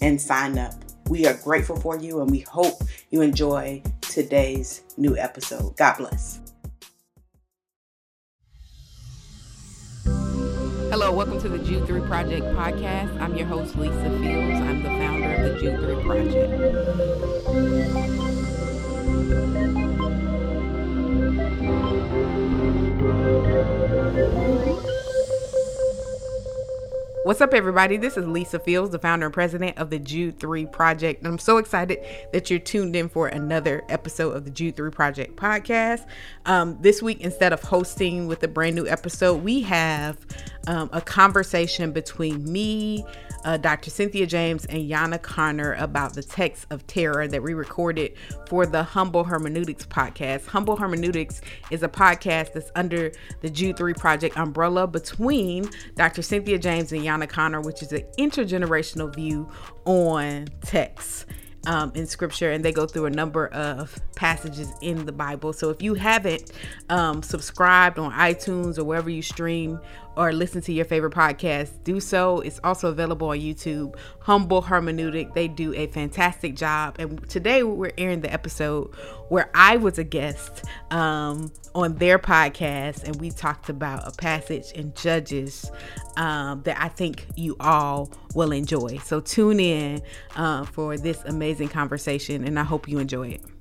and sign up. We are grateful for you and we hope you enjoy today's new episode. God bless. Hello, welcome to the Jude 3 Project podcast. I'm your host, Lisa Fields. I'm the founder of the Jude 3 Project. What's up, everybody? This is Lisa Fields, the founder and president of the Jude 3 Project. And I'm so excited that you're tuned in for another episode of the Jude 3 Project podcast. Um, this week, instead of hosting with a brand new episode, we have um, a conversation between me, uh, Dr. Cynthia James, and Yana Connor about the text of terror that we recorded for the Humble Hermeneutics podcast. Humble Hermeneutics is a podcast that's under the Jude 3 Project umbrella between Dr. Cynthia James and Yana Connor, which is an intergenerational view on text um, in scripture and they go through a number of passages in the Bible. So if you haven't um, subscribed on iTunes or wherever you stream or listen to your favorite podcast, do so. It's also available on YouTube. Humble Hermeneutic, they do a fantastic job. And today we're airing the episode where I was a guest um, on their podcast and we talked about a passage in Judges um, that I think you all will enjoy. So tune in uh, for this amazing conversation and I hope you enjoy it.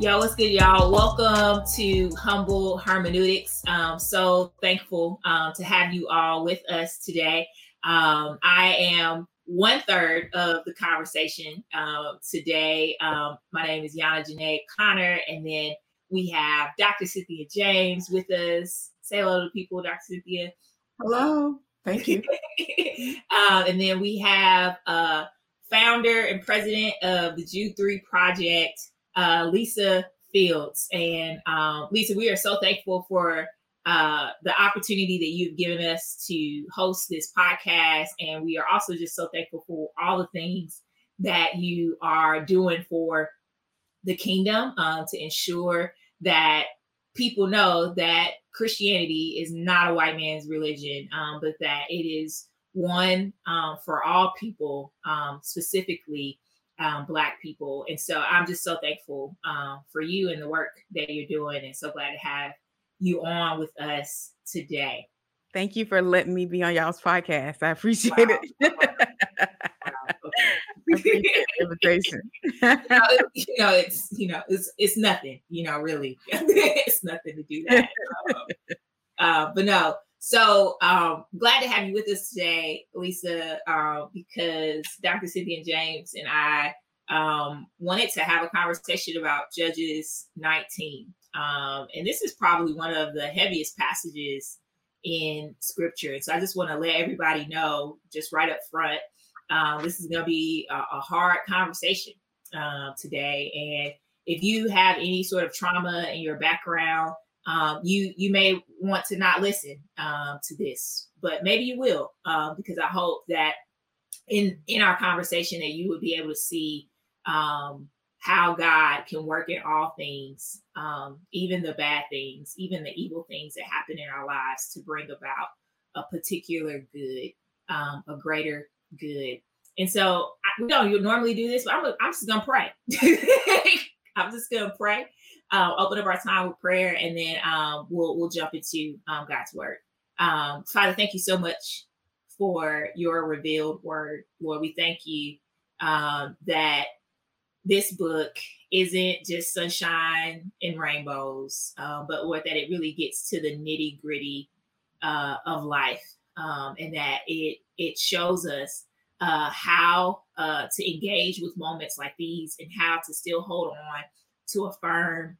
Yo, what's good, y'all? Welcome to Humble Hermeneutics. Um, so thankful um, to have you all with us today. Um, I am one third of the conversation uh, today. Um, my name is Yana Janae Connor, and then we have Dr. Cynthia James with us. Say hello to people, Dr. Cynthia. Hello. Thank you. uh, and then we have uh, founder and president of the Jude 3 Project, uh, Lisa Fields. And um, Lisa, we are so thankful for uh, the opportunity that you've given us to host this podcast. And we are also just so thankful for all the things that you are doing for the kingdom uh, to ensure that people know that Christianity is not a white man's religion, um, but that it is one um, for all people, um, specifically um, Black people. And so I'm just so thankful um, for you and the work that you're doing, and so glad to have you on with us today. Thank you for letting me be on y'all's podcast. I appreciate wow. it. wow. invitation. you, know, you know, it's you know, it's it's nothing. You know, really, it's nothing to do that. Um, uh, but no, so um, glad to have you with us today, Lisa, uh, because Dr. Cynthia James and I um, wanted to have a conversation about Judges 19. Um, and this is probably one of the heaviest passages in scripture. And So I just want to let everybody know, just right up front, um, this is going to be a, a, hard conversation uh, today. And if you have any sort of trauma in your background, um, you you may want to not listen um, to this, but maybe you will um, because I hope that in in our conversation that you would be able to see um, how God can work in all things, um, even the bad things, even the evil things that happen in our lives, to bring about a particular good, a greater good. And so I, we don't normally do this, but I'm, I'm just gonna pray. I'm just gonna pray uh, open up our time with prayer, and then um, we'll we'll jump into um, God's word. Um, Father, thank you so much for your revealed word, Lord. We thank you um, that this book isn't just sunshine and rainbows, uh, but Lord, that it really gets to the nitty gritty uh, of life, um, and that it it shows us uh, how uh, to engage with moments like these and how to still hold on to a firm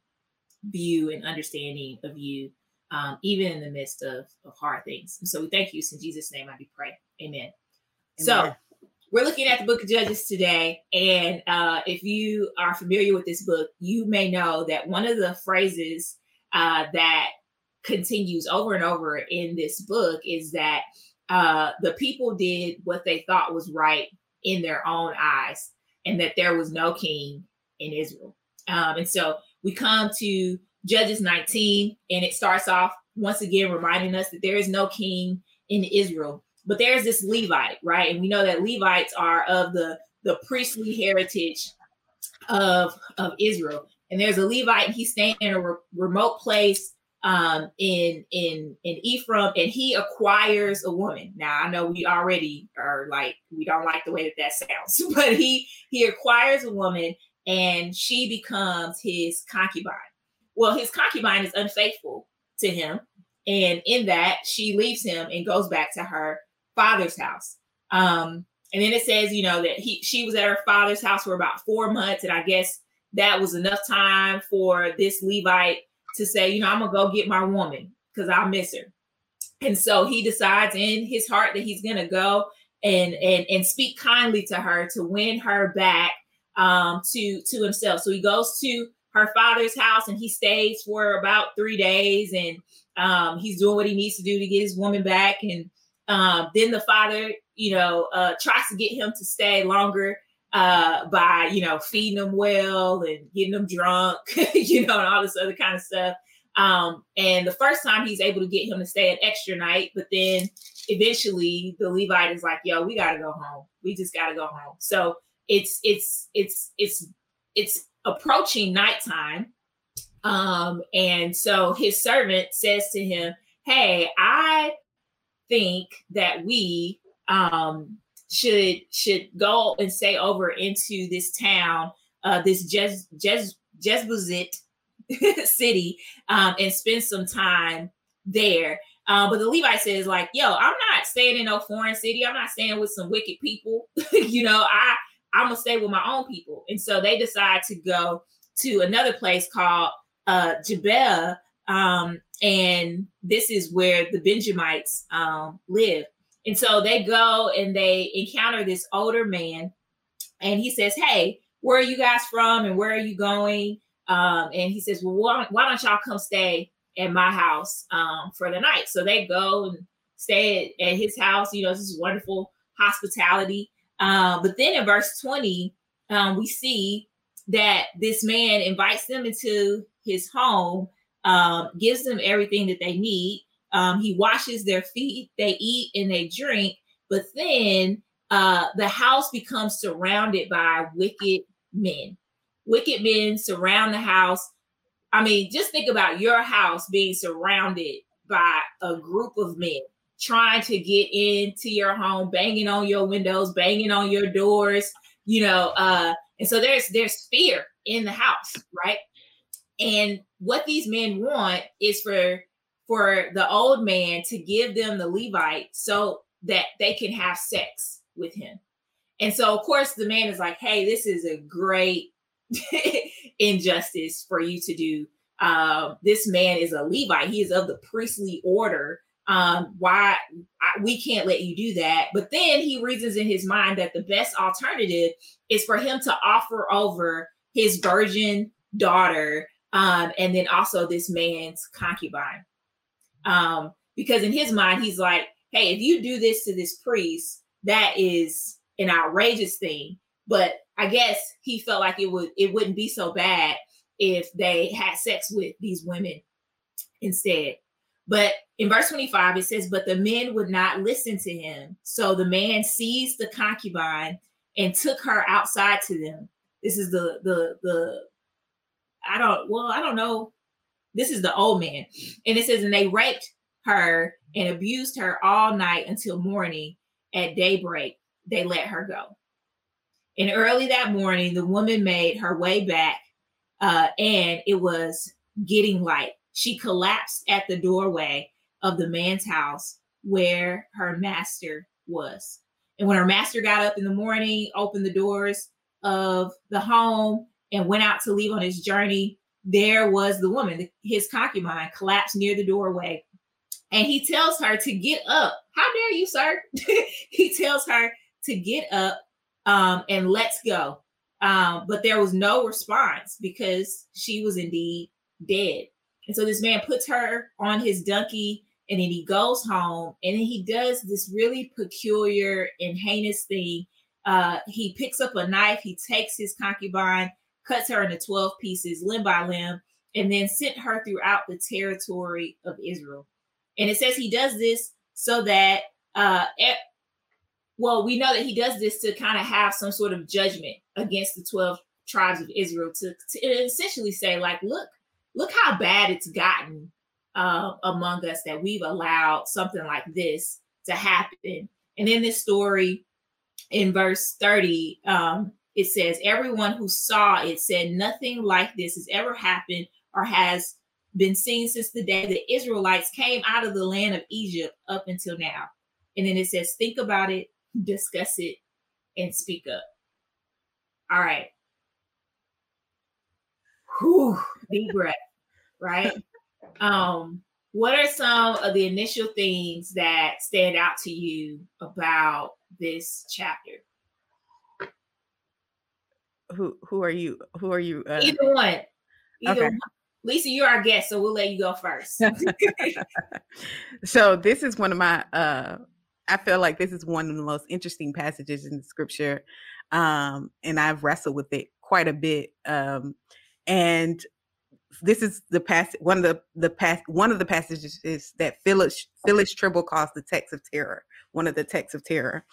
view and understanding of you, um, even in the midst of, of hard things. And so we thank you. In Jesus' name, I do pray. Amen. So we're looking at the book of Judges today. And uh, if you are familiar with this book, you may know that one of the phrases uh, that continues over and over in this book is that uh, the people did what they thought was right in their own eyes and that there was no king in Israel. Um, and so we come to Judges 19, and it starts off once again reminding us that there is no king in Israel, but there's this Levite, right? And we know that Levites are of the the priestly heritage of of Israel. And there's a Levite, and he's staying in a re- remote place um, in in in Ephraim, and he acquires a woman. Now I know we already are like we don't like the way that that sounds, but he he acquires a woman, and she becomes his concubine. Well, his concubine is unfaithful to him, and in that she leaves him and goes back to her father's house. Um, and then it says, you know, that he she was at her father's house for about four months, and I guess that was enough time for this Levite to say, you know, I'm gonna go get my woman because I miss her. And so he decides in his heart that he's gonna go and and and speak kindly to her to win her back um, to to himself. So he goes to her father's house and he stays for about three days and um, he's doing what he needs to do to get his woman back. And um, then the father, you know, uh, tries to get him to stay longer uh, by you know feeding him well and getting him drunk, you know, and all this other kind of stuff. Um, and the first time he's able to get him to stay an extra night, but then eventually the Levite is like, "Yo, we gotta go home. We just gotta go home." So it's it's it's it's it's approaching nighttime, um, and so his servant says to him, "Hey, I think that we um should should go and stay over into this town, uh, this Jez Jez Jezbuzit city, um, and spend some time there. Uh, but the Levite says, like, yo, I'm not staying in no foreign city. I'm not staying with some wicked people. you know, I I'm gonna stay with my own people. And so they decide to go to another place called uh Gibeah. Um, and this is where the Benjamites um live. And so they go and they encounter this older man, and he says, Hey, where are you guys from and where are you going? Um, and he says, Well, why, why, don't y'all come stay at my house um, for the night? So they go and stay at, at his house. You know, this is wonderful hospitality. Um, but then in verse 20, um, we see that this man invites them into his home, um, gives them everything that they need. Um, he washes their feet, they eat and they drink, but then uh, the house becomes surrounded by wicked men. Wicked men surround the house. I mean, just think about your house being surrounded by a group of men trying to get into your home, banging on your windows, banging on your doors, you know, uh, and so there's there's fear in the house, right? And what these men want is for for the old man to give them the Levite so that they can have sex with him. And so, of course, the man is like, hey, this is a great injustice for you to do. Um, this man is a Levite, he is of the priestly order. Um, why I, we can't let you do that? But then he reasons in his mind that the best alternative is for him to offer over his virgin daughter um, and then also this man's concubine. Um, because in his mind, he's like, hey, if you do this to this priest, that is an outrageous thing. But I guess he felt like it would it wouldn't be so bad if they had sex with these women instead. But in verse 25, it says, But the men would not listen to him. So the man seized the concubine and took her outside to them. This is the the the I don't well, I don't know this is the old man. And it says, and they raped her and abused her all night until morning. At daybreak, they let her go. And early that morning, the woman made her way back, uh, and it was getting light. She collapsed at the doorway of the man's house where her master was. And when her master got up in the morning, opened the doors of the home, and went out to leave on his journey, there was the woman, his concubine, collapsed near the doorway. And he tells her to get up. How dare you, sir? he tells her to get up um, and let's go. Um, but there was no response because she was indeed dead. And so this man puts her on his donkey and then he goes home and then he does this really peculiar and heinous thing. Uh, he picks up a knife, he takes his concubine, cuts her into 12 pieces, limb by limb, and then sent her throughout the territory of Israel. And it says he does this so that, uh, at, well, we know that he does this to kind of have some sort of judgment against the 12 tribes of Israel to, to essentially say, like, look, look how bad it's gotten uh, among us that we've allowed something like this to happen. And in this story, in verse 30, um, it says, Everyone who saw it said, Nothing like this has ever happened or has been seen since the day the Israelites came out of the land of Egypt up until now. And then it says, Think about it, discuss it, and speak up. All right. Whew, deep breath, right? um, what are some of the initial things that stand out to you about this chapter? Who who are you? Who are you? Uh... Either one. Either okay. one. Lisa, you're our guest, so we'll let you go first. so this is one of my uh I feel like this is one of the most interesting passages in the scripture. Um, and I've wrestled with it quite a bit. Um, and this is the past one of the the past one of the passages is that Phyllis Phyllis Trible calls the text of terror, one of the texts of terror.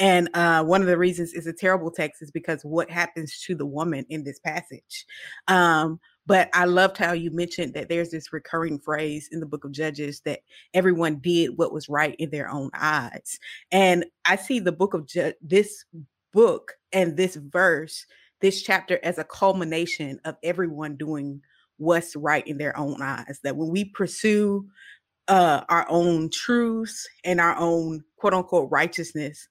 And uh, one of the reasons it's a terrible text is because what happens to the woman in this passage. Um, but I loved how you mentioned that there's this recurring phrase in the book of Judges that everyone did what was right in their own eyes. And I see the book of Ju- this book and this verse, this chapter as a culmination of everyone doing what's right in their own eyes. That when we pursue uh, our own truths and our own quote unquote righteousness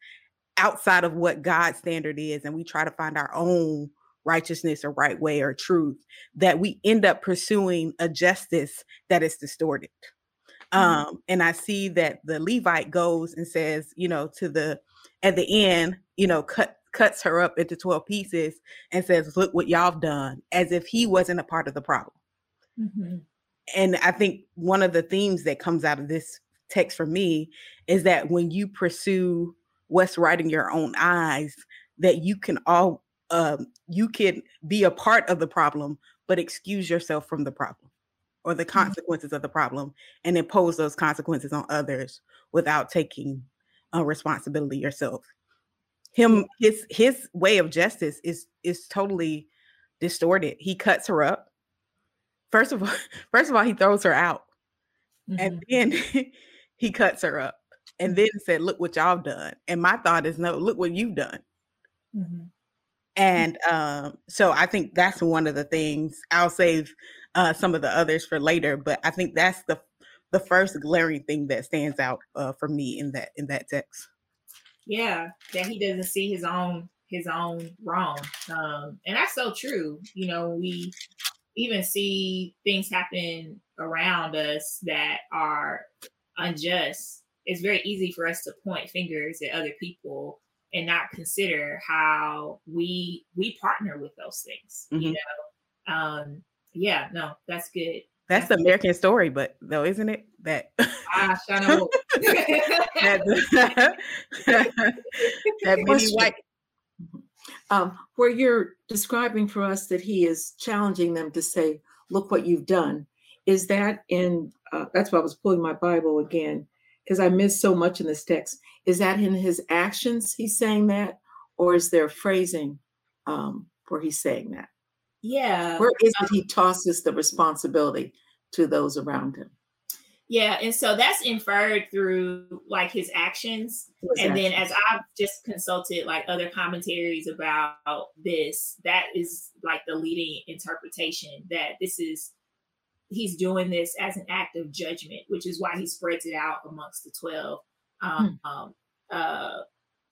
outside of what God's standard is, and we try to find our own righteousness or right way or truth, that we end up pursuing a justice that is distorted. Mm-hmm. Um, and I see that the Levite goes and says, you know, to the at the end, you know, cut cuts her up into 12 pieces and says, Look what y'all have done, as if he wasn't a part of the problem. Mm-hmm. And I think one of the themes that comes out of this text for me is that when you pursue what's right in your own eyes, that you can all um, you can be a part of the problem, but excuse yourself from the problem or the mm-hmm. consequences mm-hmm. of the problem and impose those consequences on others without taking a responsibility yourself him his his way of justice is is totally distorted. He cuts her up. First of all first of all he throws her out. Mm-hmm. and then he cuts her up and then said look what y'all done. And my thought is no look what you've done. Mm-hmm. and um, so i think that's one of the things. I'll save uh, some of the others for later but i think that's the the first glaring thing that stands out uh, for me in that in that text yeah that he doesn't see his own his own wrong. Um and that's so true you know we even see things happen around us that are unjust. It's very easy for us to point fingers at other people and not consider how we we partner with those things mm-hmm. you know? Um yeah no that's good that's the American story, but though, isn't it? That ah, that, that many white um, where you're describing for us that he is challenging them to say, "Look what you've done." Is that in? Uh, that's why I was pulling my Bible again because I missed so much in this text. Is that in his actions? He's saying that, or is there phrasing um, where he's saying that? Yeah. Where is it he tosses the responsibility to those around him? Yeah, and so that's inferred through like his actions. and then as I've just consulted like other commentaries about this, that is like the leading interpretation that this is he's doing this as an act of judgment, which is why he spreads it out amongst the 12 um, hmm. um uh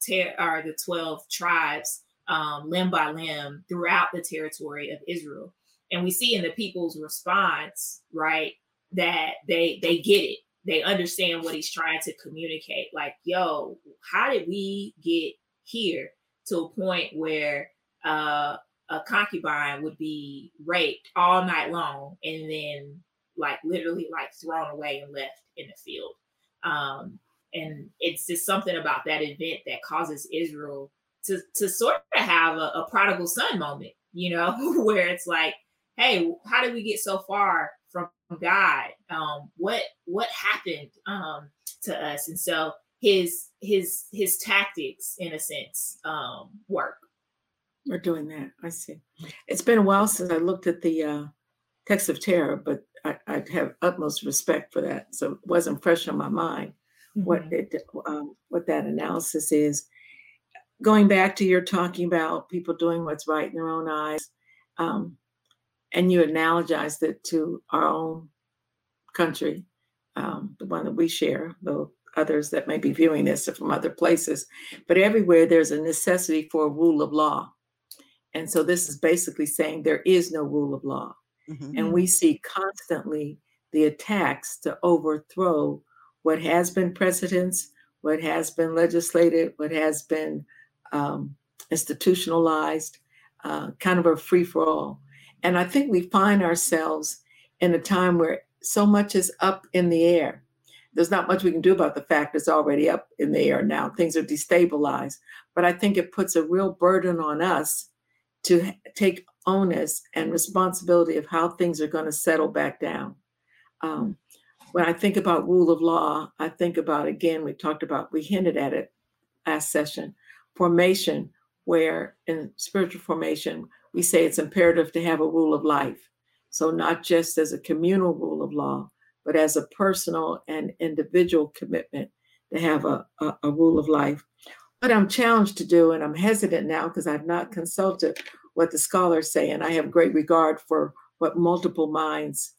ter- or the 12 tribes um, limb by limb throughout the territory of Israel. And we see in the people's response, right, that they they get it. They understand what he's trying to communicate. Like, yo, how did we get here to a point where uh, a concubine would be raped all night long and then like literally like thrown away and left in the field. Um, and it's just something about that event that causes Israel to to sort of have a, a prodigal son moment, you know, where it's like, hey, how did we get so far from God? Um, what what happened um, to us? And so his his his tactics, in a sense, um, work. We're doing that. I see. It's been a while since I looked at the uh, text of terror, but I, I have utmost respect for that. So it wasn't fresh on my mind mm-hmm. what it um, what that analysis is. Going back to your talking about people doing what's right in their own eyes, um, and you analogized it to our own country, um, the one that we share, though others that may be viewing this from other places. But everywhere there's a necessity for a rule of law. And so this is basically saying there is no rule of law. Mm-hmm. And we see constantly the attacks to overthrow what has been precedents, what has been legislated, what has been um, institutionalized, uh, kind of a free for all. And I think we find ourselves in a time where so much is up in the air. There's not much we can do about the fact it's already up in the air now. Things are destabilized. But I think it puts a real burden on us to take onus and responsibility of how things are going to settle back down. Um, when I think about rule of law, I think about again, we talked about, we hinted at it last session, formation, where in spiritual formation, we say it's imperative to have a rule of life. So, not just as a communal rule of law, but as a personal and individual commitment to have a, a, a rule of life. What I'm challenged to do, and I'm hesitant now because I've not consulted what the scholars say, and I have great regard for what multiple minds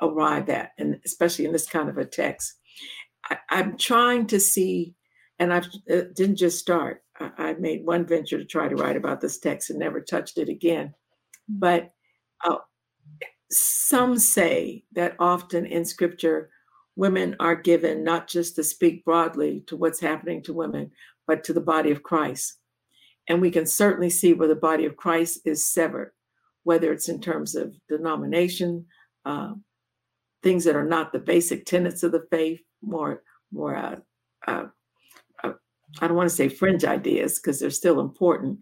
arrive at, and especially in this kind of a text. I, am trying to see, and I didn't just start. I, made one venture to try to write about this text and never touched it again. But uh, some say that often in scripture, women are given not just to speak broadly to what's happening to women, but to the body of Christ. And we can certainly see where the body of Christ is severed, whether it's in terms of denomination, uh, things that are not the basic tenets of the faith, more, more, uh, uh I don't want to say fringe ideas because they're still important,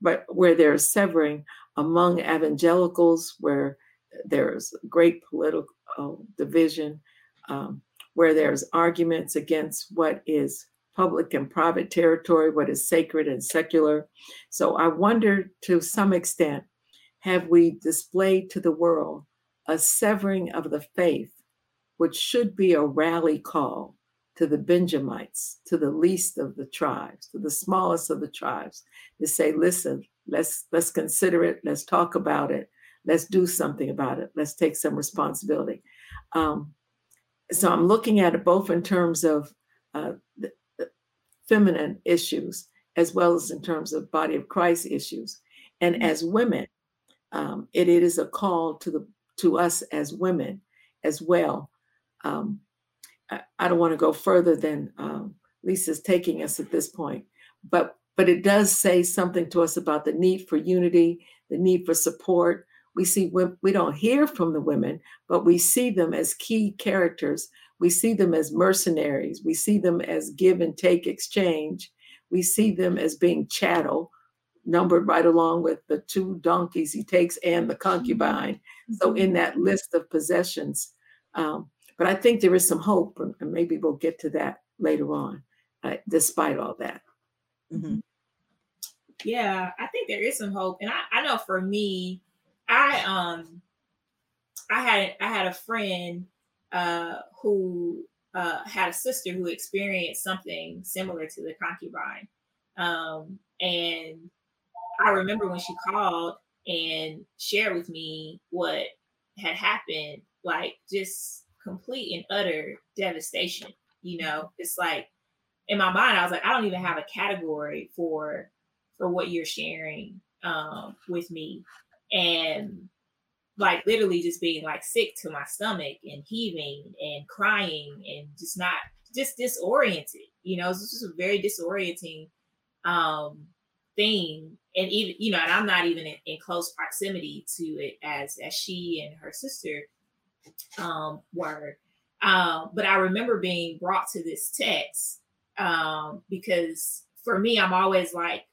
but where there's severing among evangelicals, where there's great political uh, division, um, where there's arguments against what is public and private territory, what is sacred and secular. So I wonder to some extent, have we displayed to the world a severing of the faith, which should be a rally call to the Benjamites, to the least of the tribes, to the smallest of the tribes, to say, listen, let's let's consider it, let's talk about it, let's do something about it, let's take some responsibility. Um, so I'm looking at it both in terms of uh, the, the feminine issues as well as in terms of body of Christ issues. And mm-hmm. as women, um, it, it is a call to the to us as women as well. Um, I, I, don't want to go further than um, Lisa's taking us at this point, but but it does say something to us about the need for unity, the need for support, we see we don't hear from the women but we see them as key characters. We see them as mercenaries. We see them as give and take exchange. We see them as being chattel numbered right along with the two donkeys he takes and the concubine. So in that list of possessions um, but i think there is some hope and maybe we'll get to that later on uh, despite all that mm-hmm. yeah i think there is some hope and I, I know for me I um I had I had a friend uh who uh had a sister who experienced something similar to the concubine. Um and I remember when she called and shared with me what had happened, like just complete and utter devastation. You know, it's like in my mind, I was like, I don't even have a category for for what you're sharing um, with me and like literally just being like sick to my stomach and heaving and crying and just not just disoriented you know this was a very disorienting um, thing. And even, you know, and I'm not even in, in close proximity to it as as she and her sister um, were. Um, but I remember being brought to this text um, because for me, I'm always like,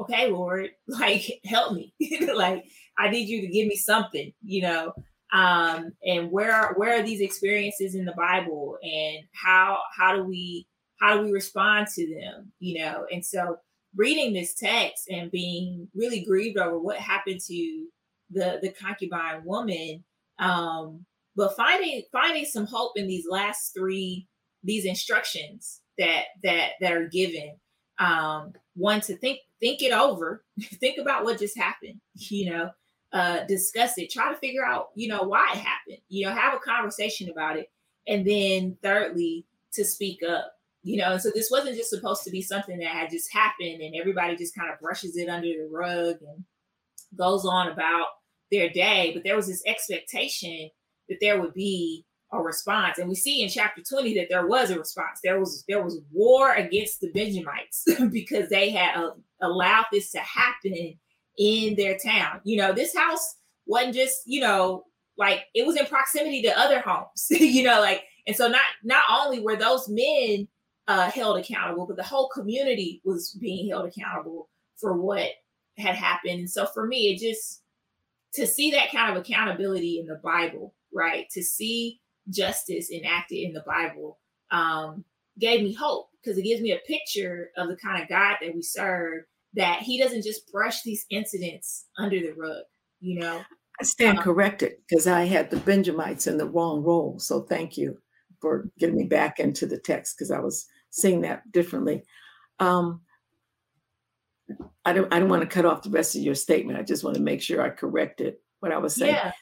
okay, Lord, like help me, like I need you to give me something, you know. Um, and where are, where are these experiences in the Bible, and how how do we how do we respond to them, you know? And so reading this text and being really grieved over what happened to the the concubine woman um but finding finding some hope in these last three these instructions that that that are given um one to think think it over think about what just happened you know uh discuss it try to figure out you know why it happened you know have a conversation about it and then thirdly to speak up you know so this wasn't just supposed to be something that had just happened and everybody just kind of brushes it under the rug and goes on about their day but there was this expectation that there would be a response. And we see in chapter 20 that there was a response. There was there was war against the benjamites because they had uh, allowed this to happen in their town. You know this house wasn't just you know like it was in proximity to other homes you know like and so not not only were those men uh, held accountable but the whole community was being held accountable for what had happened. And so for me it just to see that kind of accountability in the bible right to see justice enacted in the Bible um, gave me hope because it gives me a picture of the kind of God that we serve, that He doesn't just brush these incidents under the rug, you know. I stand um, corrected because I had the Benjamites in the wrong role. So thank you for getting me back into the text because I was seeing that differently. Um, I don't I don't want to cut off the rest of your statement. I just want to make sure I corrected what I was saying. Yeah.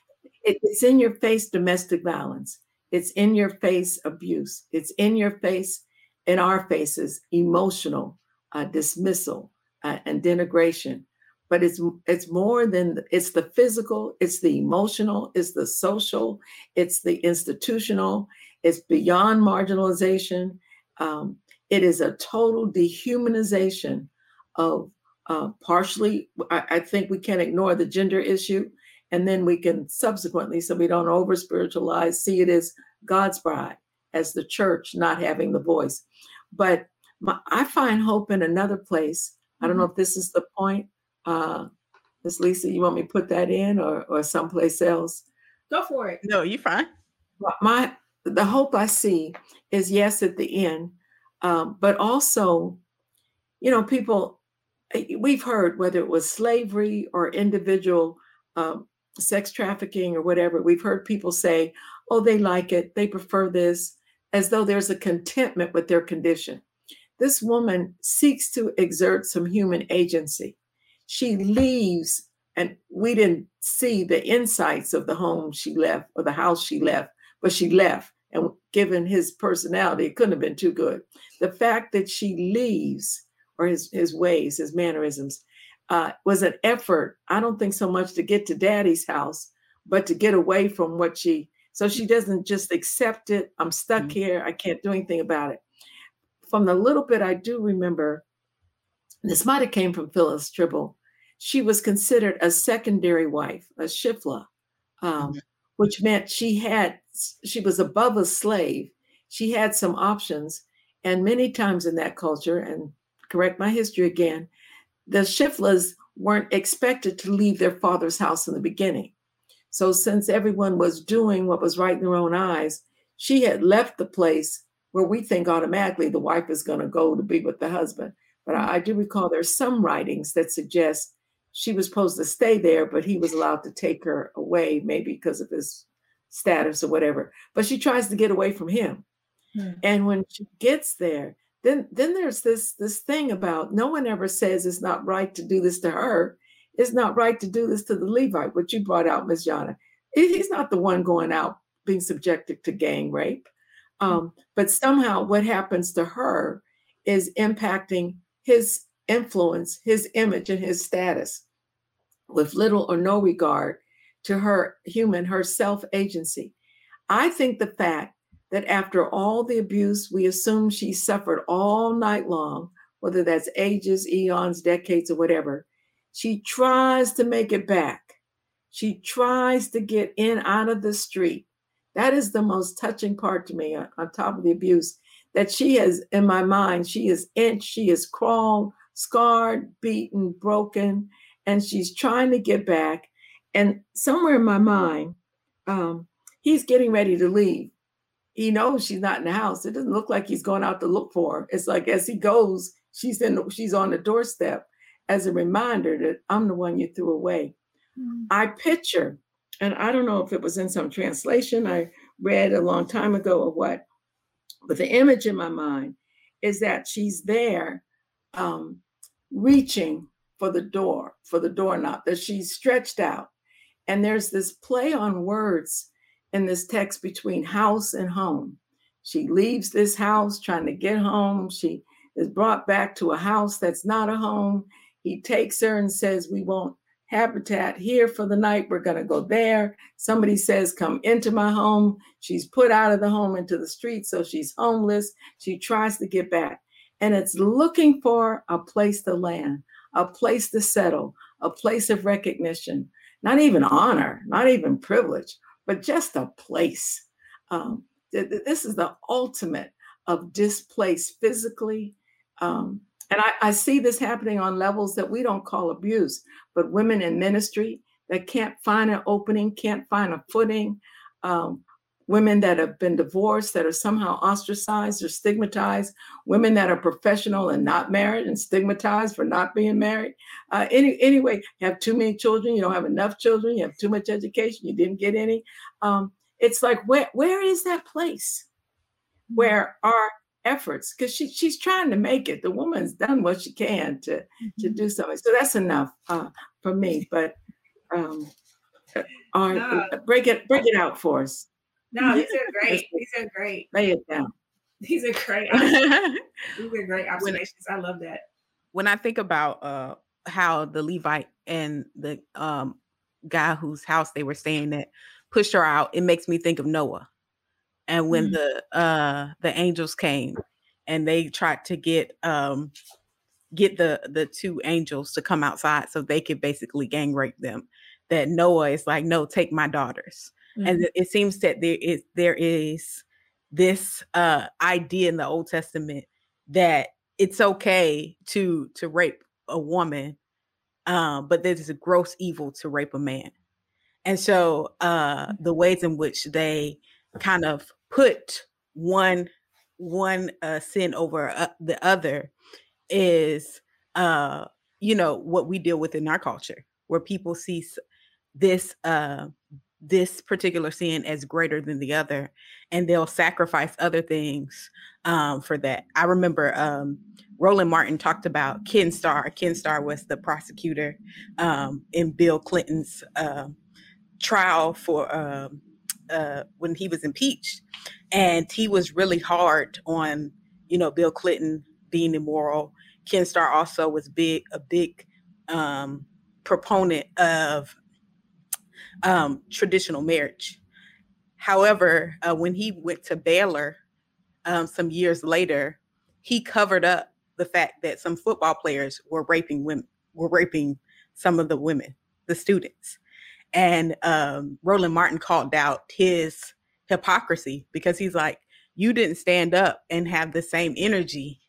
It, it's in your face domestic violence. It's in your face abuse. It's in your face, in our faces, emotional uh, dismissal uh, and denigration. But it's it's more than it's the physical, it's the emotional, it's the social, it's the institutional, it's beyond marginalization. Um, it is a total dehumanization of uh, partially. I, I think we can't ignore the gender issue and then we can subsequently, so we don't over spiritualize, see it as God's bride, as the church not having the voice. But my, I find hope in another place. I don't know mm-hmm. if this is the point. Uh, Miss Lisa, you want me to put that in or, or someplace else? Go for it. No, you're fine. My the hope I see is yes at the end, um, but also, you know, people we've heard whether it was slavery or individual um, sex trafficking or whatever, we've heard people say, oh, they like it, they prefer this, as though there's a contentment with their condition. This woman seeks to exert some human agency. She leaves, and we didn't see the insights of the home she left or the house she left, but she left. And given his personality, it couldn't have been too good. The fact that she leaves, or his, his ways, his mannerisms, uh, was an effort. I don't think so much to get to daddy's house, but to get away from what she, so she doesn't just accept it. I'm stuck mm-hmm. here. I can't do anything about it. From the little bit I do remember, this might have came from Phyllis Trible. She was considered a secondary wife, a shifla, um, mm-hmm. which meant she had, she was above a slave. She had some options. And many times in that culture, and correct my history again, the Shiflas weren't expected to leave their father's house in the beginning. So, since everyone was doing what was right in their own eyes, she had left the place where we think automatically the wife is going to go to be with the husband. But I, I do recall there's some writings that suggest she was supposed to stay there, but he was allowed to take her away, maybe because of his status or whatever. But she tries to get away from him. Hmm. And when she gets there, then then there's this this thing about no one ever says it's not right to do this to her. It's not right to do this to the levite what you brought out miss jana he's not the one going out being subjected to gang rape. Um, but somehow what happens to her is impacting his influence his image and his status with little or no regard to her human her self agency i think the fact that after all the abuse we assume she suffered all night long whether that's ages, eons, decades, or whatever. She tries to make it back. She tries to get in out of the street. That is the most touching part to me on, on top of the abuse that she has in my mind. She is inch, she is crawled, scarred, beaten, broken, and she's trying to get back. And somewhere in my mind, um, he's getting ready to leave. He knows she's not in the house. It doesn't look like he's going out to look for her. It's like as he goes, she's in she's on the doorstep as a reminder that I'm the one you threw away. Mm-hmm. I picture, and I don't know if it was in some translation I read a long time ago or what, but the image in my mind is that she's there um, reaching for the door, for the doorknob, that she's stretched out. And there's this play on words in this text between house and home. She leaves this house trying to get home. She is brought back to a house that's not a home. He takes her and says, We won't habitat here for the night. We're going to go there. Somebody says, Come into my home. She's put out of the home into the street. So she's homeless. She tries to get back. And it's looking for a place to land, a place to settle, a place of recognition, not even honor, not even privilege, but just a place. Um, this is the ultimate of displaced physically. Um, and I, I see this happening on levels that we don't call abuse, but women in ministry that can't find an opening, can't find a footing, um, women that have been divorced that are somehow ostracized or stigmatized, women that are professional and not married and stigmatized for not being married. Uh, any, anyway, you have too many children, you don't have enough children, you have too much education, you didn't get any. Um, it's like, where, where is that place mm-hmm. where our efforts because she, she's trying to make it. The woman's done what she can to mm-hmm. to do something. So that's enough uh, for me. But um, uh, no. break it break it out for us. No, these are great. These are great. Lay it down. These are great. these are great observations. I love that. When I think about uh, how the Levite and the um, guy whose house they were staying at pushed her out, it makes me think of Noah and when mm-hmm. the uh the angels came and they tried to get um get the the two angels to come outside so they could basically gang rape them that noah is like no take my daughters mm-hmm. and it seems that there is there is this uh idea in the old testament that it's okay to to rape a woman um but there's a gross evil to rape a man and so uh mm. the ways in which they kind of put one one uh, sin over uh, the other is uh you know what we deal with in our culture where people see this uh this particular sin as greater than the other and they'll sacrifice other things um for that i remember um roland martin talked about ken starr ken starr was the prosecutor um in bill clinton's uh, trial for um uh, when he was impeached, and he was really hard on you know Bill Clinton being immoral. Ken Starr also was big a big um, proponent of um, traditional marriage. However, uh, when he went to Baylor um, some years later, he covered up the fact that some football players were raping women, were raping some of the women, the students. And um, Roland Martin called out his hypocrisy because he's like, you didn't stand up and have the same energy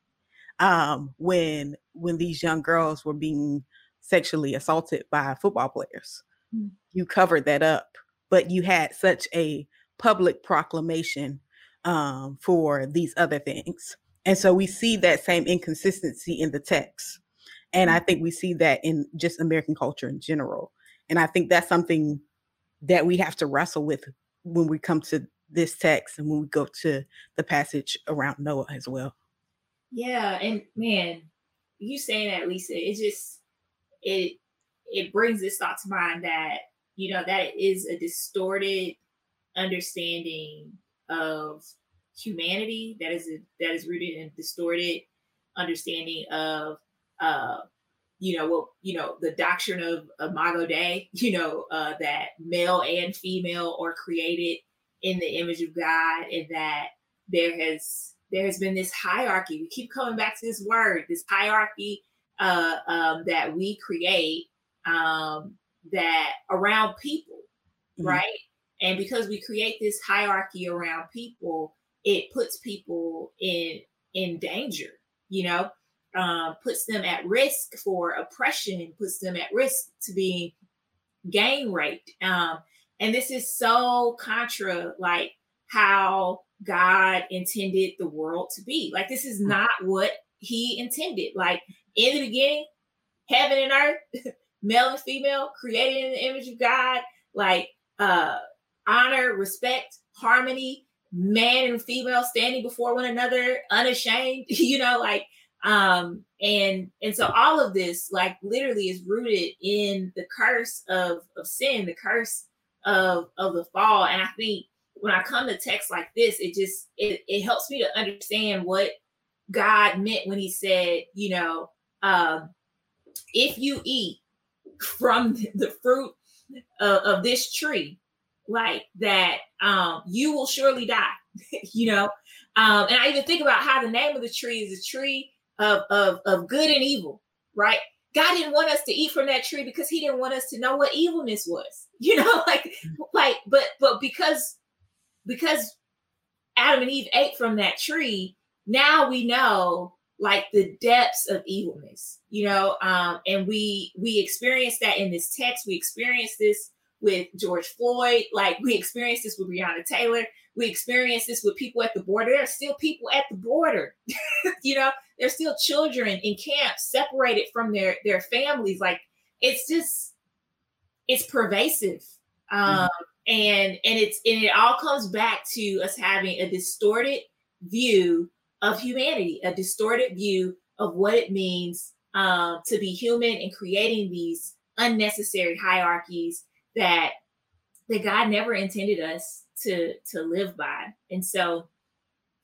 um, when when these young girls were being sexually assaulted by football players. Mm. You covered that up, but you had such a public proclamation um, for these other things. And so we see that same inconsistency in the text. And I think we see that in just American culture in general. And I think that's something that we have to wrestle with when we come to this text and when we go to the passage around Noah as well. Yeah, and man, you saying that, Lisa, it just it it brings this thought to mind that you know that is a distorted understanding of humanity that is a, that is rooted in distorted understanding of uh you know, well, you know, the doctrine of Imago Dei, you know, uh, that male and female are created in the image of God, and that there has there's been this hierarchy. We keep coming back to this word, this hierarchy uh, um, that we create um, that around people, mm-hmm. right? And because we create this hierarchy around people, it puts people in in danger. You know, um, puts them at risk for oppression, and puts them at risk to being gang raped. Um, and this is so contra like how God intended the world to be. Like this is not what he intended. Like in the beginning, heaven and earth, male and female, created in the image of God, like uh honor, respect, harmony, man and female standing before one another, unashamed, you know, like um and and so all of this like literally is rooted in the curse of of sin the curse of of the fall. And i think when i come to texts like this it just it, it helps me to understand what god meant when he said you know um if you eat from the fruit of, of this tree like that um you will surely die you know um and i even think about how the name of the tree is a tree of, of, of good and evil, right? God didn't want us to eat from that tree because he didn't want us to know what evilness was. You know, like like but but because because Adam and Eve ate from that tree, now we know like the depths of evilness, you know, um, and we we experience that in this text. We experience this with George Floyd, like we experienced this with Breonna Taylor. We experienced this with people at the border. There are still people at the border. you know, there's still children in camps separated from their their families. Like it's just it's pervasive. Um, mm-hmm. and and it's and it all comes back to us having a distorted view of humanity, a distorted view of what it means um, to be human and creating these unnecessary hierarchies that that God never intended us to to live by. And so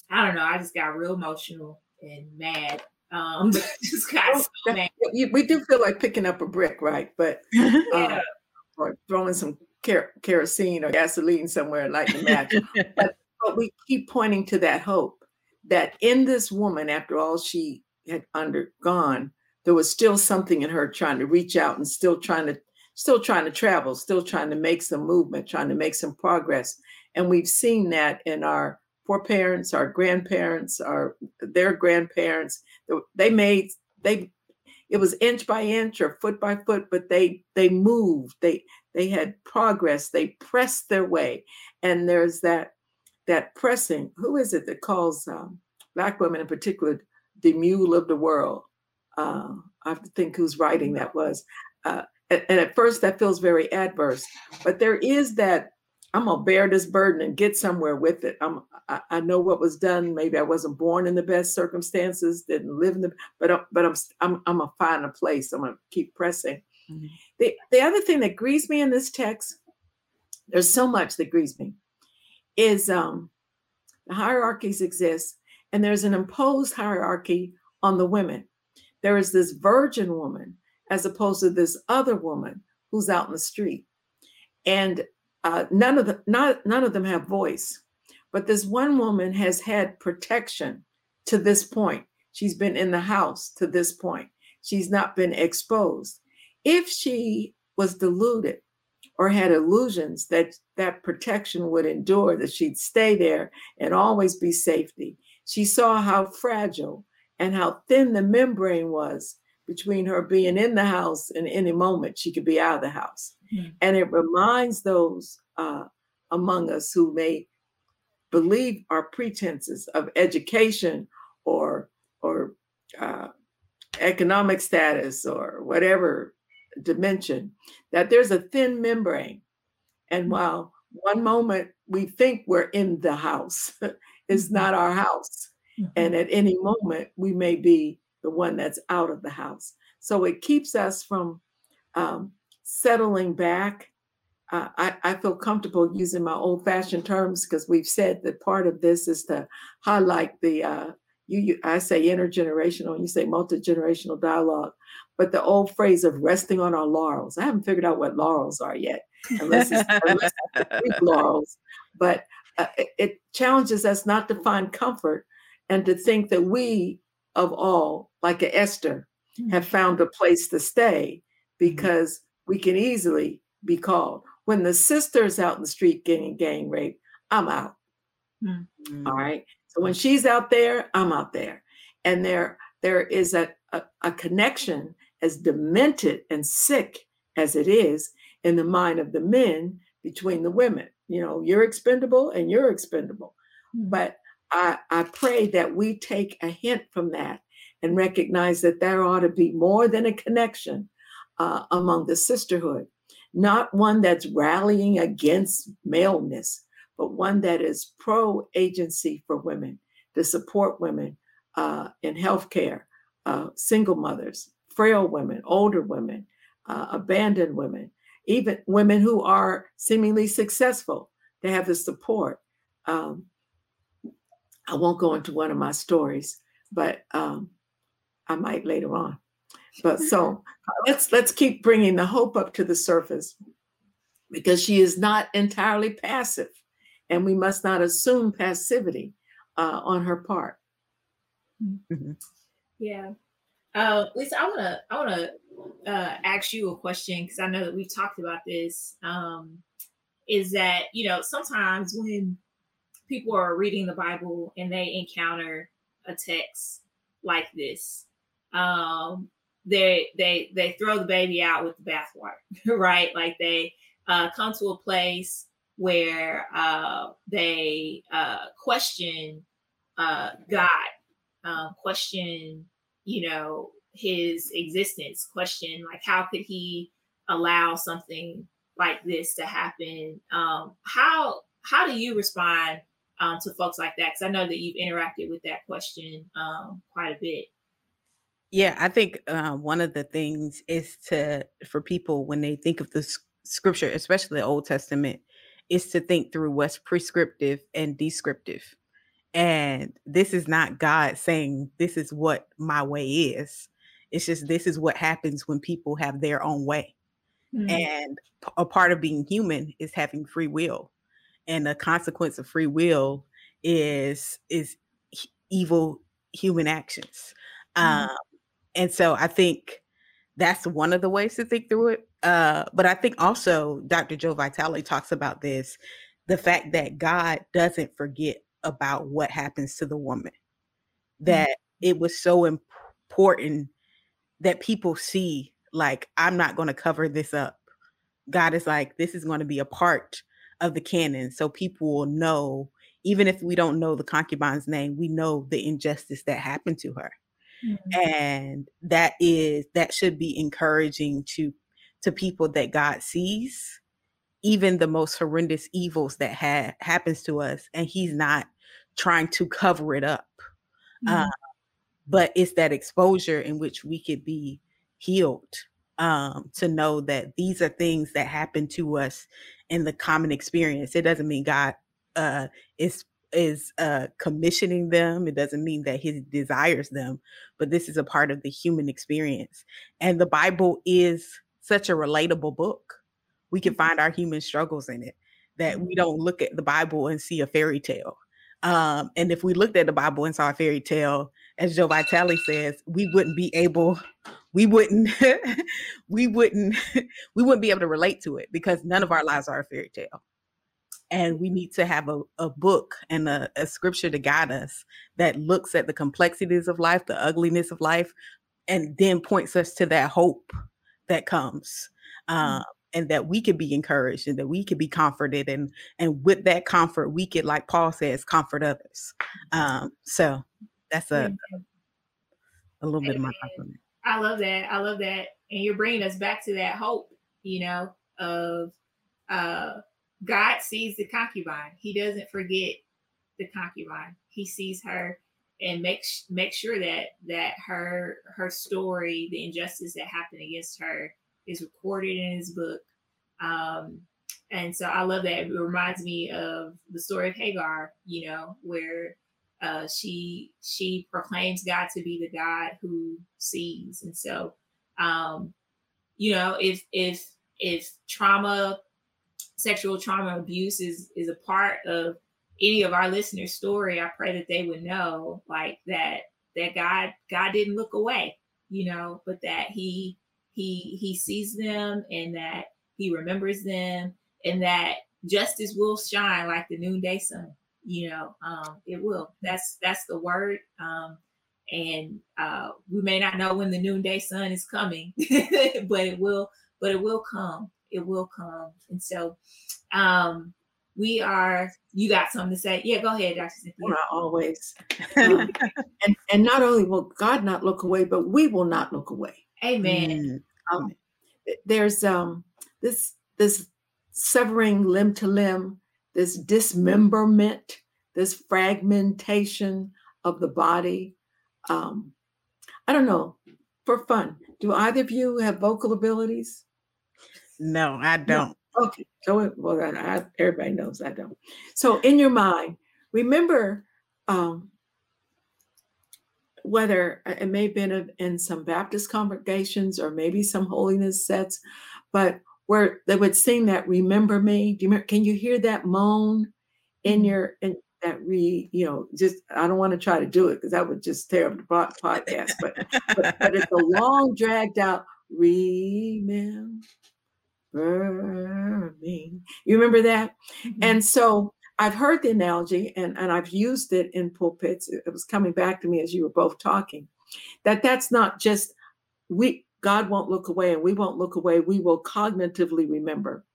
I don't know, I just got real emotional and mad. Um just got so mad. We do feel like picking up a brick, right? But yeah. um, or throwing some kerosene or gasoline somewhere and lighting a match. but, but we keep pointing to that hope that in this woman, after all she had undergone, there was still something in her trying to reach out and still trying to still trying to travel, still trying to make some movement, trying to make some progress. And we've seen that in our foreparents, our grandparents, our their grandparents. They made they it was inch by inch or foot by foot, but they they moved. They they had progress. They pressed their way. And there's that that pressing. Who is it that calls um, black women in particular the mule of the world? Uh, I have to think whose writing that was. Uh, and, and at first that feels very adverse, but there is that I'm gonna bear this burden and get somewhere with it. I'm I, I, know what was done. Maybe I wasn't born in the best circumstances, didn't live in the, but I'm, but I'm I'm I'm gonna find a place. I'm gonna keep pressing. Mm-hmm. The the other thing that grieves me in this text, there's so much that grieves me, is um the hierarchies exist, and there's an imposed hierarchy on the women. There is this virgin woman as opposed to this other woman who's out in the street. And uh, none of the not none of them have voice, but this one woman has had protection to this point. She's been in the house to this point. She's not been exposed. If she was deluded or had illusions that that protection would endure, that she'd stay there and always be safety, she saw how fragile and how thin the membrane was between her being in the house and any moment she could be out of the house. Mm-hmm. And it reminds those uh, among us who may believe our pretenses of education or or uh, economic status or whatever dimension that there's a thin membrane and mm-hmm. while one moment we think we're in the house it's mm-hmm. not our house mm-hmm. and at any moment we may be the one that's out of the house. So it keeps us from um, settling back. Uh, I, I, feel comfortable using my old fashioned terms because we've said that part of this is to highlight the, uh, you, you, I say intergenerational, you say multi generational dialogue, but the old phrase of resting on our laurels. I haven't figured out what laurels are yet, unless it's, unless it's laurels. But uh, it, it challenges us not to find comfort and to think that we of all, like a Esther, have found a place to stay because we can easily be called. When the sister's out in the street getting gang raped, I'm out. Mm-hmm. All right. So when she's out there, I'm out there. And there there is a, a, a connection as demented and sick as it is in the mind of the men between the women. You know, you're expendable and you're expendable. Mm-hmm. But I, I pray that we take a hint from that and recognize that there ought to be more than a connection uh, among the sisterhood, not one that's rallying against maleness, but one that is pro agency for women to support women uh, in healthcare, uh, single mothers, frail women, older women, uh, abandoned women, even women who are seemingly successful to have the support. Um, I won't go into one of my stories, but um, I might later on. But so let's let's keep bringing the hope up to the surface because she is not entirely passive, and we must not assume passivity uh, on her part. Mm-hmm. Yeah, uh, Lisa, I wanna I wanna uh, ask you a question because I know that we've talked about this. Um, is that you know sometimes when people are reading the Bible and they encounter a text like this, um, they they they throw the baby out with the bathwater, right? Like they uh, come to a place where uh, they uh, question uh, God, um, question you know his existence, question like how could he allow something like this to happen? Um, how how do you respond um, to folks like that? Because I know that you've interacted with that question um, quite a bit. Yeah, I think uh, one of the things is to for people when they think of the scripture, especially the Old Testament, is to think through what's prescriptive and descriptive. And this is not God saying this is what my way is. It's just this is what happens when people have their own way. Mm-hmm. And a part of being human is having free will. And the consequence of free will is is evil human actions. Mm-hmm. Um, and so I think that's one of the ways to think through it. Uh, but I think also Dr. Joe Vitale talks about this the fact that God doesn't forget about what happens to the woman, that mm-hmm. it was so important that people see, like, I'm not going to cover this up. God is like, this is going to be a part of the canon. So people will know, even if we don't know the concubine's name, we know the injustice that happened to her. Mm-hmm. And that is that should be encouraging to to people that God sees even the most horrendous evils that ha- happens to us and he's not trying to cover it up mm-hmm. uh, but it's that exposure in which we could be healed um, to know that these are things that happen to us in the common experience it doesn't mean god uh, is is uh, commissioning them. It doesn't mean that he desires them, but this is a part of the human experience. And the Bible is such a relatable book. We can mm-hmm. find our human struggles in it. That we mm-hmm. don't look at the Bible and see a fairy tale. Um, and if we looked at the Bible and saw a fairy tale, as Joe Vitale says, we wouldn't be able, we wouldn't, we wouldn't, we wouldn't be able to relate to it because none of our lives are a fairy tale and we need to have a, a book and a, a, scripture to guide us that looks at the complexities of life the ugliness of life and then points us to that hope that comes mm-hmm. and that we could be encouraged and that we could be comforted and and with that comfort we could like paul says comfort others um, so that's a a little bit of my compliment i love that i love that and you're bringing us back to that hope you know of uh God sees the concubine. He doesn't forget the concubine. He sees her and makes make sure that that her her story, the injustice that happened against her, is recorded in his book. Um, and so I love that. It reminds me of the story of Hagar, you know, where uh, she she proclaims God to be the God who sees. And so, um, you know, if if if trauma sexual trauma abuse is is a part of any of our listeners' story, I pray that they would know like that that God God didn't look away, you know, but that He He He sees them and that He remembers them and that justice will shine like the noonday sun. You know, um, it will. That's that's the word. Um, and uh, we may not know when the noonday sun is coming, but it will. But it will come. It will come. And so, um, we are. You got something to say? Yeah, go ahead, Dr. Cynthia. Not always. Um, and and not only will God not look away, but we will not look away. Amen. Mm. Um, there's um this this severing limb to limb, this dismemberment, this fragmentation of the body. Um, I don't know. For fun, do either of you have vocal abilities? No, I don't. Okay, so well, I, everybody knows I don't. So, in your mind, remember um, whether uh, it may have been in some Baptist congregations or maybe some holiness sets, but where they would sing that "Remember Me." Do you remember, can you hear that moan in mm-hmm. your in that re? You know, just I don't want to try to do it because that would just tear up the podcast. But, but but it's a long, dragged out remember me. You remember that? Mm-hmm. And so I've heard the analogy and, and I've used it in pulpits. It was coming back to me as you were both talking. That that's not just we God won't look away and we won't look away. We will cognitively remember.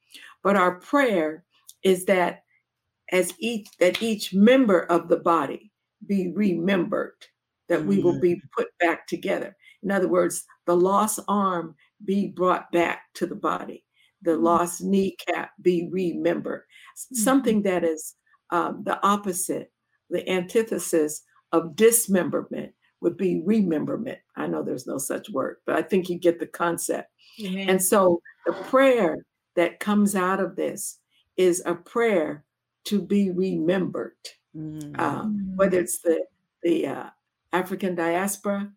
But our prayer is that as each that each member of the body be remembered, that we will be mm. put back together. In other words, the lost arm be brought back to the body, the mm. lost kneecap be remembered. Something mm-hmm. that is um, the opposite, the antithesis of dismemberment would be rememberment. I know there's no such word, but I think you get the concept. And so the prayer that comes out of this is a prayer to be remembered, mm-hmm. um, whether it's the the uh, African diaspora,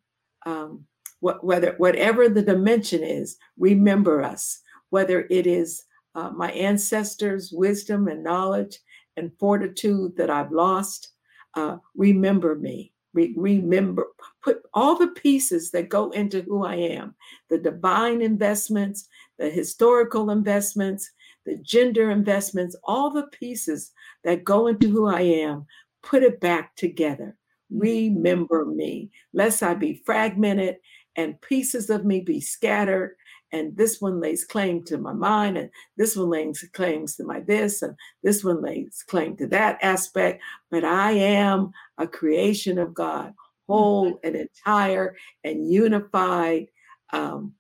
um, wh- whether whatever the dimension is, remember us. Whether it is uh, my ancestors' wisdom and knowledge and fortitude that I've lost, uh, remember me re- remember, put all the pieces that go into who I am the divine investments, the historical investments, the gender investments, all the pieces that go into who I am, put it back together. Remember me, lest I be fragmented and pieces of me be scattered and this one lays claim to my mind, and this one lays claims to my this, and this one lays claim to that aspect. But I am a creation of God, whole mm-hmm. and entire and unified. Um,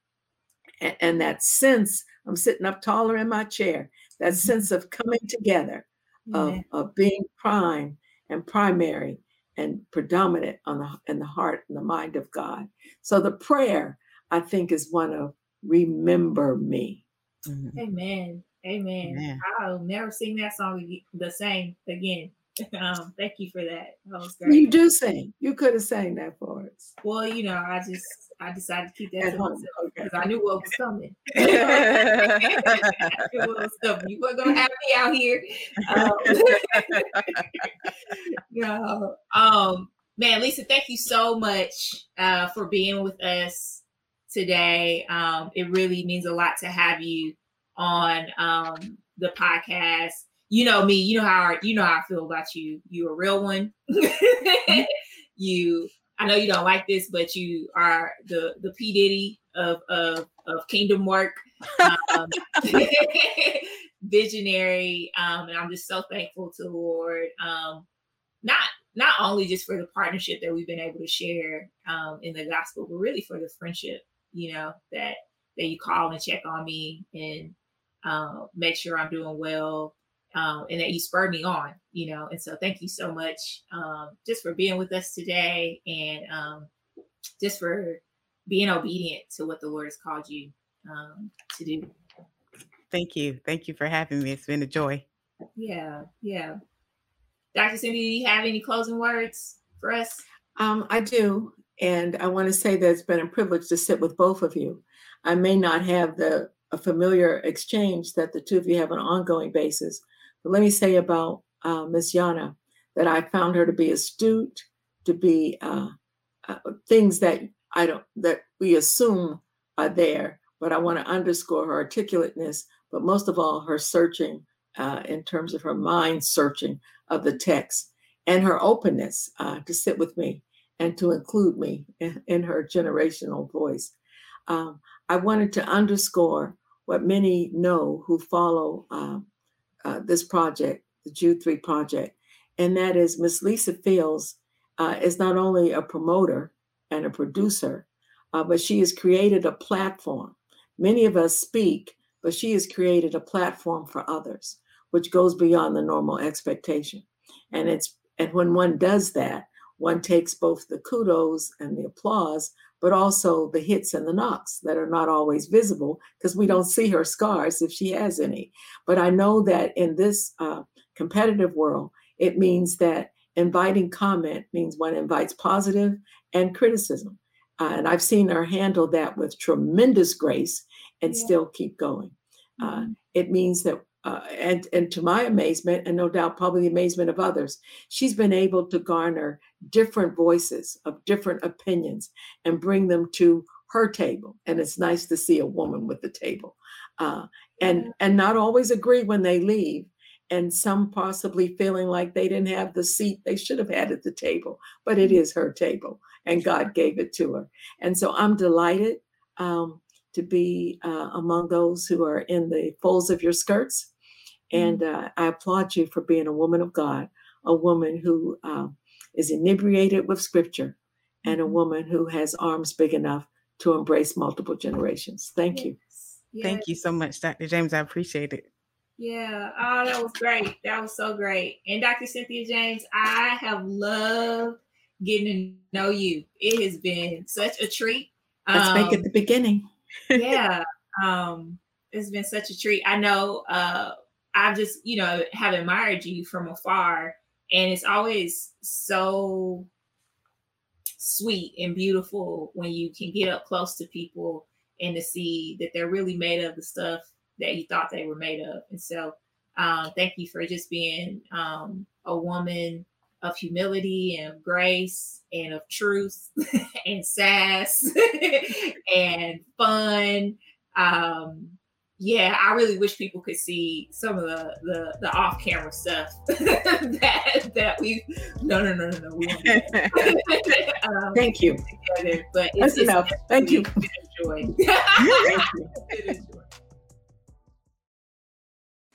and, and, that sense, I'm sitting up taller in my chair, that mm-hmm. sense of coming together, of, of being prime and primary and predominant on the in the heart and the mind of God. So the prayer, I think, is one of remember me. Mm-hmm. Amen. Amen. Amen. I'll never sing that song the same again. Um, thank you for that. That was great. You do sing. You could have sang that for us. Well, you know, I just I decided to keep that to myself because okay. I knew what was coming. what was coming. You weren't gonna have me out here. Um, you know, um, man, Lisa, thank you so much uh, for being with us today. Um, it really means a lot to have you on um, the podcast. You know me. You know how you know how I feel about you. You a real one. you. I know you don't like this, but you are the the P Diddy of of, of kingdom work. Um, visionary, um, and I'm just so thankful to the Lord. Um, not not only just for the partnership that we've been able to share um, in the gospel, but really for the friendship you know, that that you call and check on me and uh, make sure I'm doing well, um, and that you spur me on, you know. And so, thank you so much um, just for being with us today, and um, just for being obedient to what the Lord has called you um, to do. Thank you, thank you for having me. It's been a joy. Yeah, yeah. Dr. Cindy, do you have any closing words for us? Um, I do. And I want to say that it's been a privilege to sit with both of you. I may not have the a familiar exchange that the two of you have on an ongoing basis, but let me say about uh, Miss Yana, that I found her to be astute, to be uh, uh, things that I don't that we assume are there, but I want to underscore her articulateness, but most of all, her searching uh, in terms of her mind searching of the text and her openness uh, to sit with me and to include me in, her generational voice. Um, I wanted to underscore what many know who follow uh, uh, this project, the Jude 3 project, and that is Miss Lisa Fields uh, is not only a promoter and a producer, uh, but she has created a platform. Many of us speak, but she has created a platform for others, which goes beyond the normal expectation. And it's and when one does that, one takes both the kudos and the applause, but also the hits and the knocks that are not always visible because we don't see her scars if she has any. But I know that in this uh, competitive world, it means that inviting comment means one invites positive and criticism. Uh, and I've seen her handle that with tremendous grace and yeah. still keep going. Uh, mm-hmm. it means that uh, and and to my amazement, and no doubt probably the amazement of others, she's been able to garner different voices of different opinions and bring them to her table. And it's nice to see a woman with the table, uh, and and not always agree when they leave, and some possibly feeling like they didn't have the seat they should have had at the table. But it is her table, and God gave it to her. And so I'm delighted. Um, to be uh, among those who are in the folds of your skirts. And mm-hmm. uh, I applaud you for being a woman of God, a woman who um, is inebriated with scripture, and a mm-hmm. woman who has arms big enough to embrace multiple generations. Thank yes. you. Yes. Thank you so much, Dr. James. I appreciate it. Yeah. Oh, that was great. That was so great. And Dr. Cynthia James, I have loved getting to know you. It has been such a treat. Let's um, make it the beginning yeah. Um, it's been such a treat. I know uh I've just, you know, have admired you from afar. And it's always so sweet and beautiful when you can get up close to people and to see that they're really made of the stuff that you thought they were made of. And so um, thank you for just being um, a woman of humility and grace and of truth and sass and fun. Um, yeah, I really wish people could see some of the the, the off camera stuff that that we no no no no no we um, Thank you. Together, but it's, That's it's enough. Thank you. Enjoy. Thank you.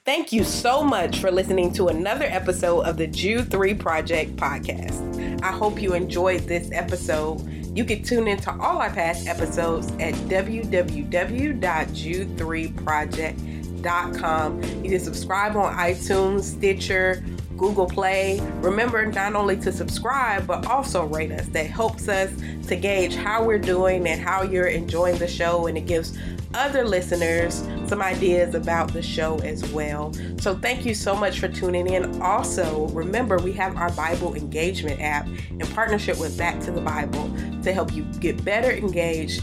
Thank you so much for listening to another episode of the Jude 3 Project podcast. I hope you enjoyed this episode. You can tune into all our past episodes at www.jude3project.com. You can subscribe on iTunes, Stitcher, Google Play. Remember not only to subscribe, but also rate us. That helps us to gauge how we're doing and how you're enjoying the show, and it gives other listeners some ideas about the show as well. So thank you so much for tuning in. Also, remember we have our Bible engagement app in partnership with Back to the Bible to help you get better engaged